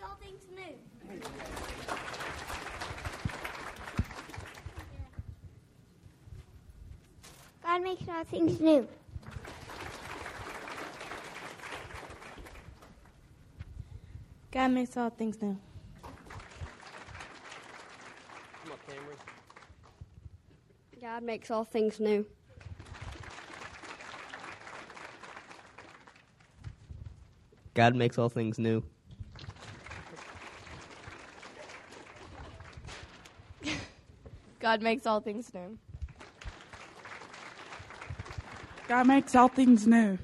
makes all things new. God makes all things new. God makes all things new. Come up, Cameron. God makes all things new. God makes all things new. God makes all things new. God makes all things new.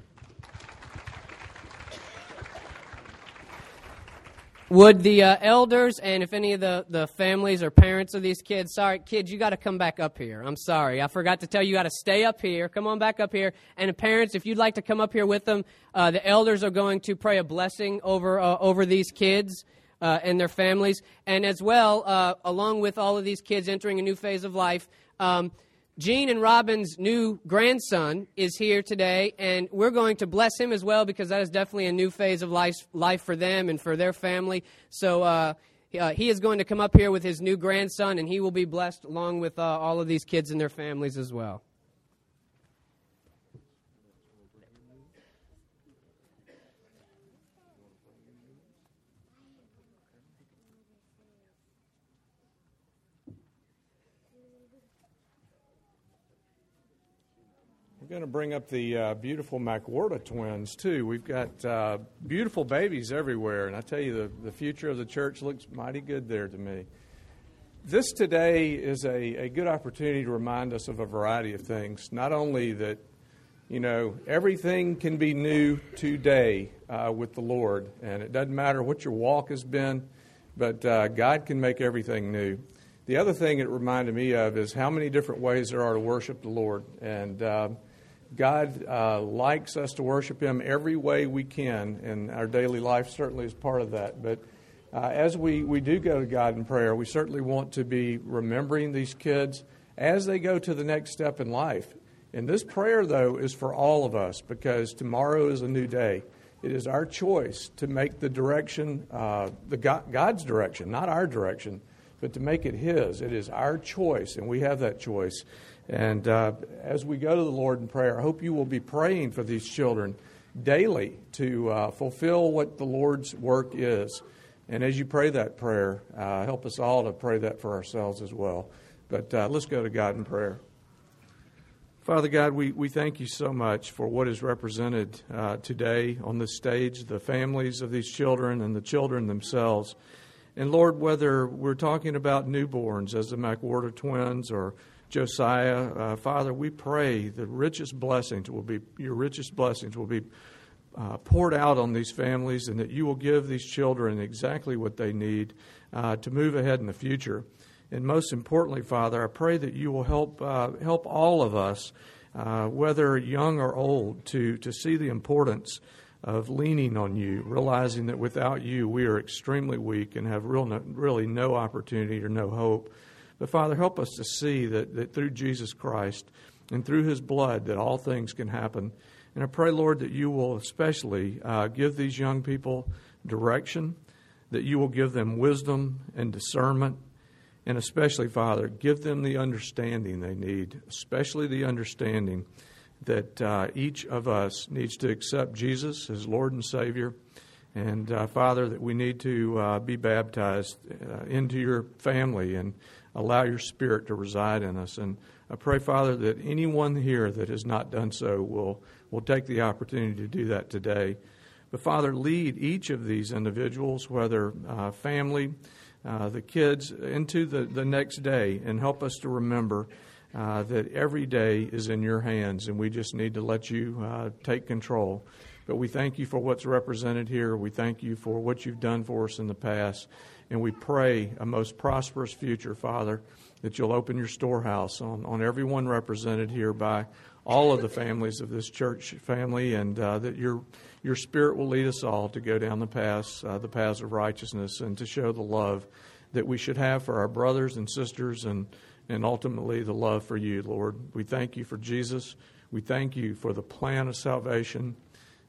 Would the uh, elders and if any of the, the families or parents of these kids, sorry, kids, you got to come back up here. I'm sorry. I forgot to tell you, you got to stay up here. Come on back up here. And the parents, if you'd like to come up here with them, uh, the elders are going to pray a blessing over, uh, over these kids. Uh, and their families, and as well, uh, along with all of these kids entering a new phase of life, um, Gene and Robin's new grandson is here today, and we're going to bless him as well because that is definitely a new phase of life, life for them and for their family. So uh, uh, he is going to come up here with his new grandson, and he will be blessed along with uh, all of these kids and their families as well. We're going to bring up the uh, beautiful McWhorter twins, too. We've got uh, beautiful babies everywhere, and I tell you, the, the future of the church looks mighty good there to me. This today is a, a good opportunity to remind us of a variety of things. Not only that, you know, everything can be new today uh, with the Lord, and it doesn't matter what your walk has been, but uh, God can make everything new. The other thing it reminded me of is how many different ways there are to worship the Lord. And um, God uh, likes us to worship Him every way we can, and our daily life certainly is part of that. But uh, as we, we do go to God in prayer, we certainly want to be remembering these kids as they go to the next step in life. And this prayer, though, is for all of us because tomorrow is a new day. It is our choice to make the direction, uh, the God, God's direction, not our direction, but to make it His. It is our choice, and we have that choice. And uh, as we go to the Lord in prayer, I hope you will be praying for these children daily to uh, fulfill what the Lord's work is. And as you pray that prayer, uh, help us all to pray that for ourselves as well. But uh, let's go to God in prayer. Father God, we, we thank you so much for what is represented uh, today on this stage, the families of these children and the children themselves. And Lord, whether we're talking about newborns as the McWhorter twins or Josiah, uh, Father, we pray the richest blessings will be your richest blessings will be uh, poured out on these families, and that you will give these children exactly what they need uh, to move ahead in the future. And most importantly, Father, I pray that you will help uh, help all of us, uh, whether young or old, to to see the importance of leaning on you, realizing that without you we are extremely weak and have real no, really no opportunity or no hope. But Father, help us to see that, that through Jesus Christ and through his blood that all things can happen. And I pray, Lord, that you will especially uh, give these young people direction, that you will give them wisdom and discernment, and especially, Father, give them the understanding they need, especially the understanding that uh, each of us needs to accept Jesus as Lord and Savior. And uh, Father, that we need to uh, be baptized uh, into your family and allow your Spirit to reside in us. And I pray, Father, that anyone here that has not done so will, will take the opportunity to do that today. But Father, lead each of these individuals, whether uh, family, uh, the kids, into the, the next day and help us to remember uh, that every day is in your hands, and we just need to let you uh, take control. But we thank you for what's represented here. We thank you for what you've done for us in the past. And we pray a most prosperous future, Father, that you'll open your storehouse on, on everyone represented here by all of the families of this church family, and uh, that your, your Spirit will lead us all to go down the paths, uh, the paths of righteousness, and to show the love that we should have for our brothers and sisters and and ultimately the love for you, Lord. We thank you for Jesus. We thank you for the plan of salvation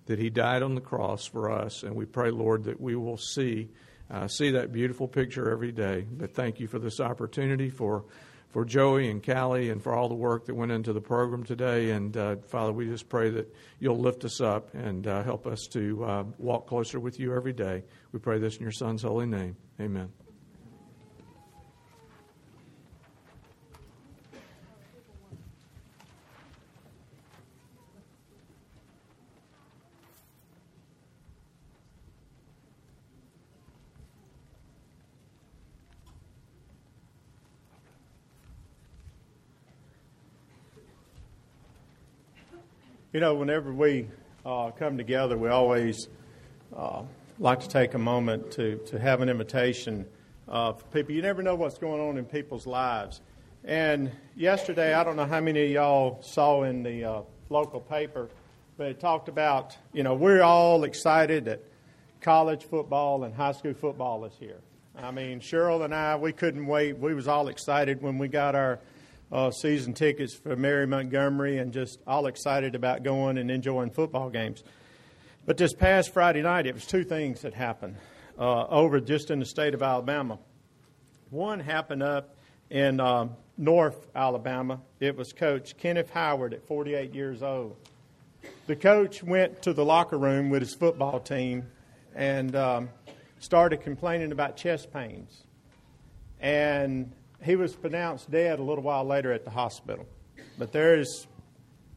that he died on the cross for us. And we pray, Lord, that we will see uh, see that beautiful picture every day. But thank you for this opportunity for for Joey and Callie and for all the work that went into the program today. And uh, Father, we just pray that you'll lift us up and uh, help us to uh, walk closer with you every day. We pray this in your Son's holy name. Amen. You know, whenever we uh, come together, we always uh, like to take a moment to, to have an invitation uh, for people. You never know what's going on in people's lives. And yesterday, I don't know how many of y'all saw in the uh, local paper, but it talked about, you know, we're all excited that college football and high school football is here. I mean, Cheryl and I, we couldn't wait. We was all excited when we got our uh, season tickets for Mary Montgomery and just all excited about going and enjoying football games. But this past Friday night, it was two things that happened uh, over just in the state of Alabama. One happened up in uh, North Alabama. It was Coach Kenneth Howard at 48 years old. The coach went to the locker room with his football team and um, started complaining about chest pains. And he was pronounced dead a little while later at the hospital. But there's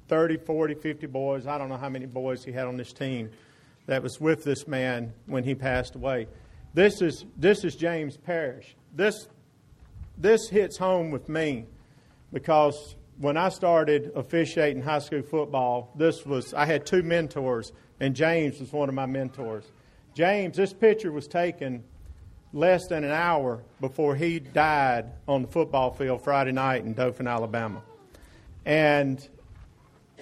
30, 40, 50 boys. I don't know how many boys he had on this team that was with this man when he passed away. This is, this is James Parrish. This, this hits home with me because when I started officiating high school football, this was I had two mentors, and James was one of my mentors. James, this picture was taken less than an hour before he died on the football field Friday night in Dothan, Alabama. And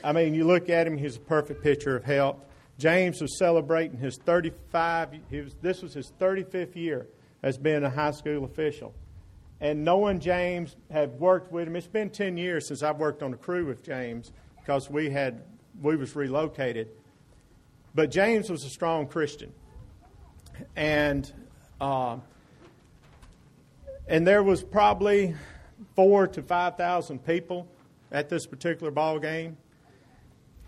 I mean, you look at him, he's a perfect picture of health. James was celebrating his 35, was, this was his 35th year as being a high school official. And knowing James, had worked with him, it's been 10 years since I've worked on a crew with James because we had, we was relocated. But James was a strong Christian. And uh, and there was probably four to 5,000 people at this particular ball game.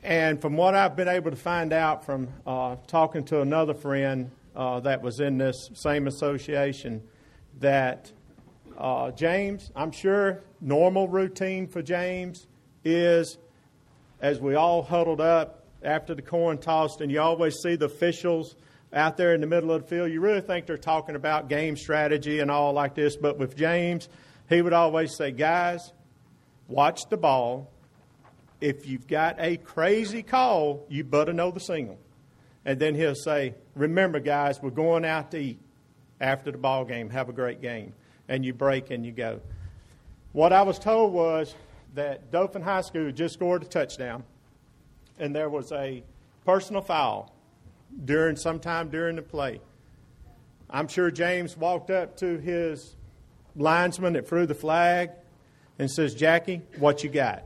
And from what I've been able to find out from uh, talking to another friend uh, that was in this same association, that uh, James, I'm sure normal routine for James is as we all huddled up after the coin tossed, and you always see the officials out there in the middle of the field, you really think they're talking about game strategy and all like this. But with James, he would always say, guys, watch the ball. If you've got a crazy call, you better know the signal. And then he'll say, remember, guys, we're going out to eat after the ball game. Have a great game. And you break and you go. What I was told was that Dothan High School just scored a touchdown, and there was a personal foul during sometime during the play. I'm sure James walked up to his linesman that threw the flag and says, Jackie, what you got?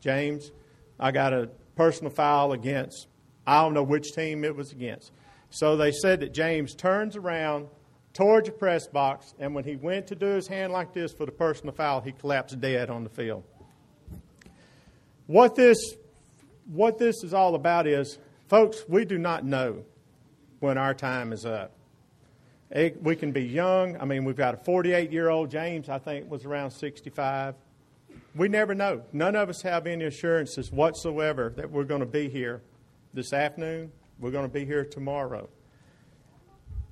James, I got a personal foul against, I don't know which team it was against. So they said that James turns around towards the press box, and when he went to do his hand like this for the personal foul, he collapsed dead on the field. What this, what this is all about is Folks, we do not know when our time is up. It, we can be young. I mean, we've got a 48 year old James, I think, was around 65. We never know. None of us have any assurances whatsoever that we're going to be here this afternoon. We're going to be here tomorrow.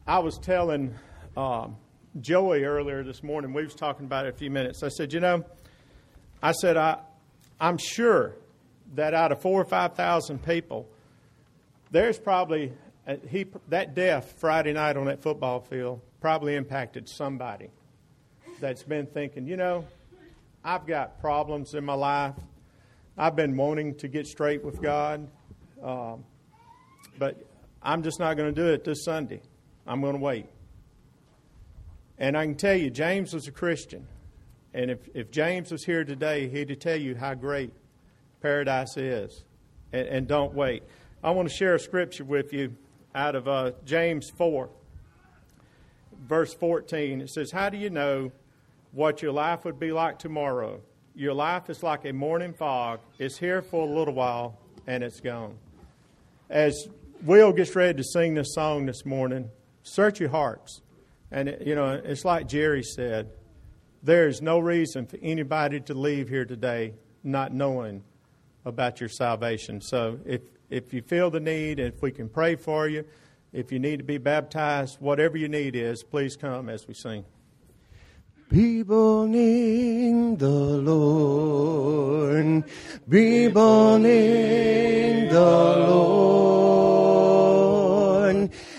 I was telling um, Joey earlier this morning, we was talking about it a few minutes. I said, you know, I said, I, I'm sure that out of four or 5,000 people, there's probably uh, he that death Friday night on that football field probably impacted somebody that's been thinking, you know, I've got problems in my life. I've been wanting to get straight with God, um, but I'm just not going to do it this Sunday. I'm going to wait. And I can tell you, James was a Christian. And if, if James was here today, he'd tell you how great paradise is. And, and don't wait. I want to share a scripture with you out of uh, James 4. verse 14. It says, How do you know what your life would be like tomorrow? Your life is like a morning fog. It's here for a little while and it's gone. As Will gets ready to sing this song this morning, search your hearts. And, it, you know, it's like Jerry said there is no reason for anybody to leave here today not knowing about your salvation. So if, if you feel the need, if we can pray for you, if you need to be baptized, whatever your need is, please come as we sing. Be born in the Lord. Be born in the Lord.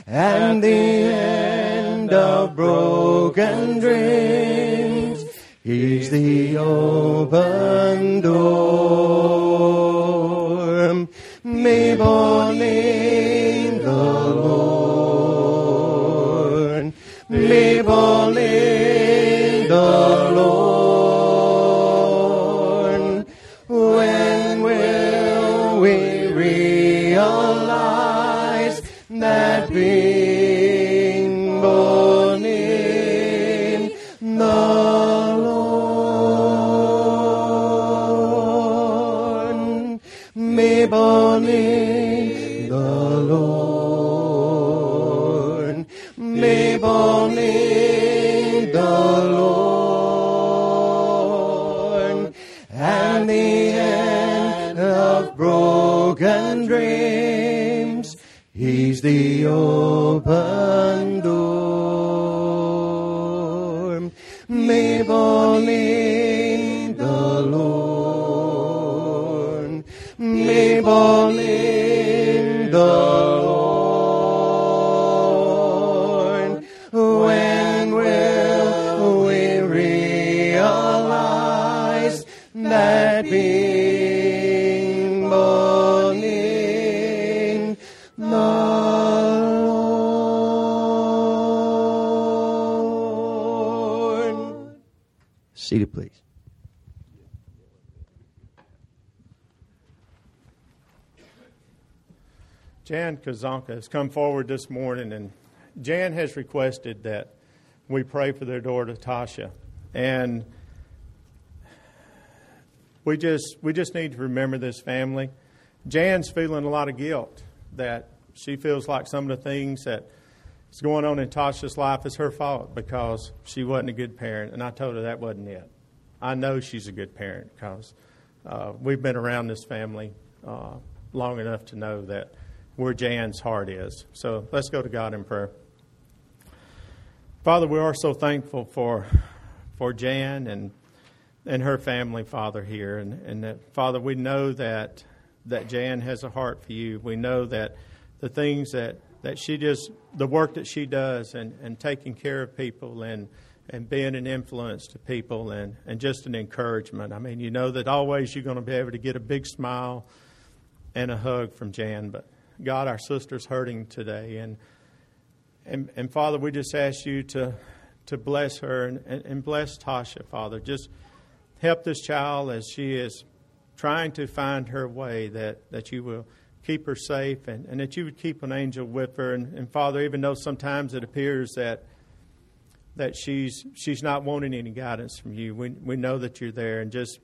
And the end of broken dreams is the open door. Be born in the Lord. Be born in the and Seated, please. Jan Kazanka has come forward this morning, and Jan has requested that we pray for their daughter Tasha, and we just we just need to remember this family. Jan's feeling a lot of guilt that she feels like some of the things that is going on in Tasha's life is her fault because she wasn't a good parent, and I told her that wasn't it. I know she's a good parent because uh, we've been around this family uh, long enough to know that where Jan's heart is. So let's go to God in prayer. Father, we are so thankful for for Jan and and her family, Father, here, and, and that Father, we know that that Jan has a heart for you. We know that the things that, that she just the work that she does and, and taking care of people and and being an influence to people and, and just an encouragement. I mean, you know that always you're going to be able to get a big smile and a hug from Jan, but God, our sister's hurting today. And, and, and Father, we just ask you to, to bless her and, and bless Tasha, Father. Just help this child as she is trying to find her way, that, that you will keep her safe and, and that you would keep an angel with her. And, and Father, even though sometimes it appears that that she's she's not wanting any guidance from you, we we know that you're there and just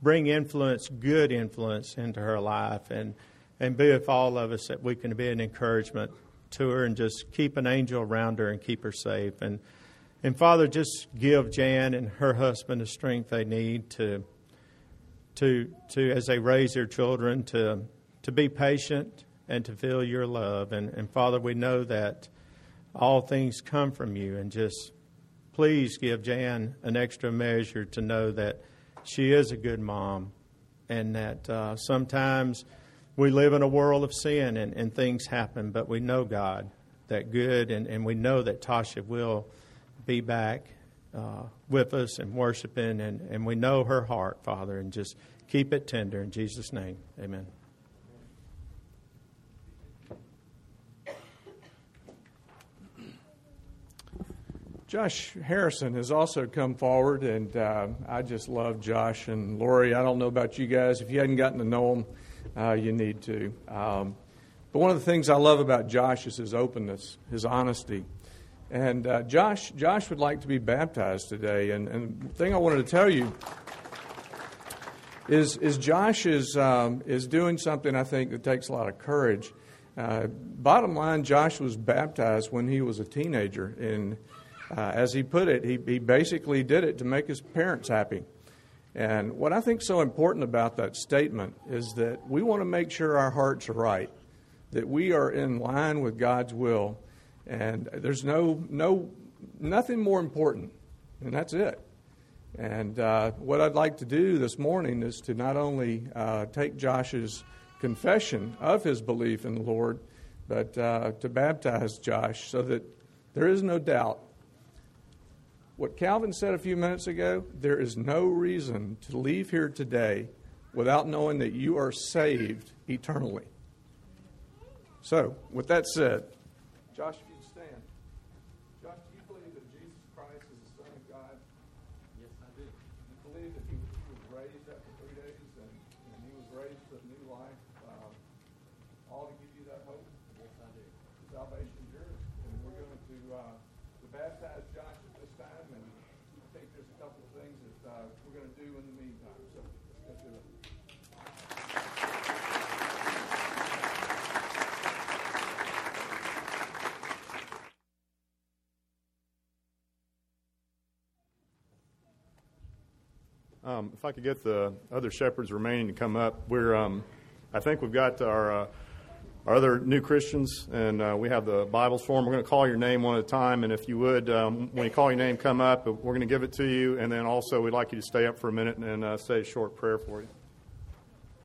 bring influence, good influence into her life and and be with all of us that we can be an encouragement to her and just keep an angel around her and keep her safe. And and Father, just give Jan and her husband the strength they need to to to as they raise their children to to be patient and to feel your love. And and Father, we know that all things come from you and just please give Jan an extra measure to know that she is a good mom and that uh, sometimes we live in a world of sin and, and things happen, but we know God, that good, and, and we know that Tasha will be back uh, with us and worshiping, and, and we know her heart, Father, and just keep it tender. In Jesus' name, amen. Josh Harrison has also come forward, and uh, I just love Josh and Lori. I don't know about you guys. If you hadn't gotten to know them, uh, you need to. Um, but one of the things I love about Josh is his openness, his honesty. And uh, Josh, Josh would like to be baptized today. And, and the thing I wanted to tell you is, is Josh is, um, is doing something I think that takes a lot of courage. Uh, bottom line, Josh was baptized when he was a teenager. And uh, as he put it, he, he basically did it to make his parents happy. And what I think so important about that statement is that we want to make sure our hearts are right, that we are in line with God's will, and there's no, no, nothing more important, and that's it. And uh, what I'd like to do this morning is to not only uh, take Josh's confession of his belief in the Lord, but uh, to baptize Josh so that there is no doubt what Calvin said a few minutes ago, there is no reason to leave here today without knowing that you are saved eternally. So, with that said, Josh, if you'd stand. Josh, do you believe that Jesus Christ is the Son of God? Yes, I do. You believe that he, he was raised after three days and, and he was raised to a new life, um, all to give you that hope? Yes, I do. Salvation is yours. And we're going to, uh, to baptize Josh at this time, and I think there's a couple of things that uh, we're going to do in the meantime. So let's do it. Um, if I could get the other shepherds remaining to come up, we're, um, I think we've got our, uh, our other new Christians, and uh, we have the Bibles for them. We're going to call your name one at a time, and if you would, um, when you call your name, come up. We're going to give it to you, and then also we'd like you to stay up for a minute and uh, say a short prayer for you.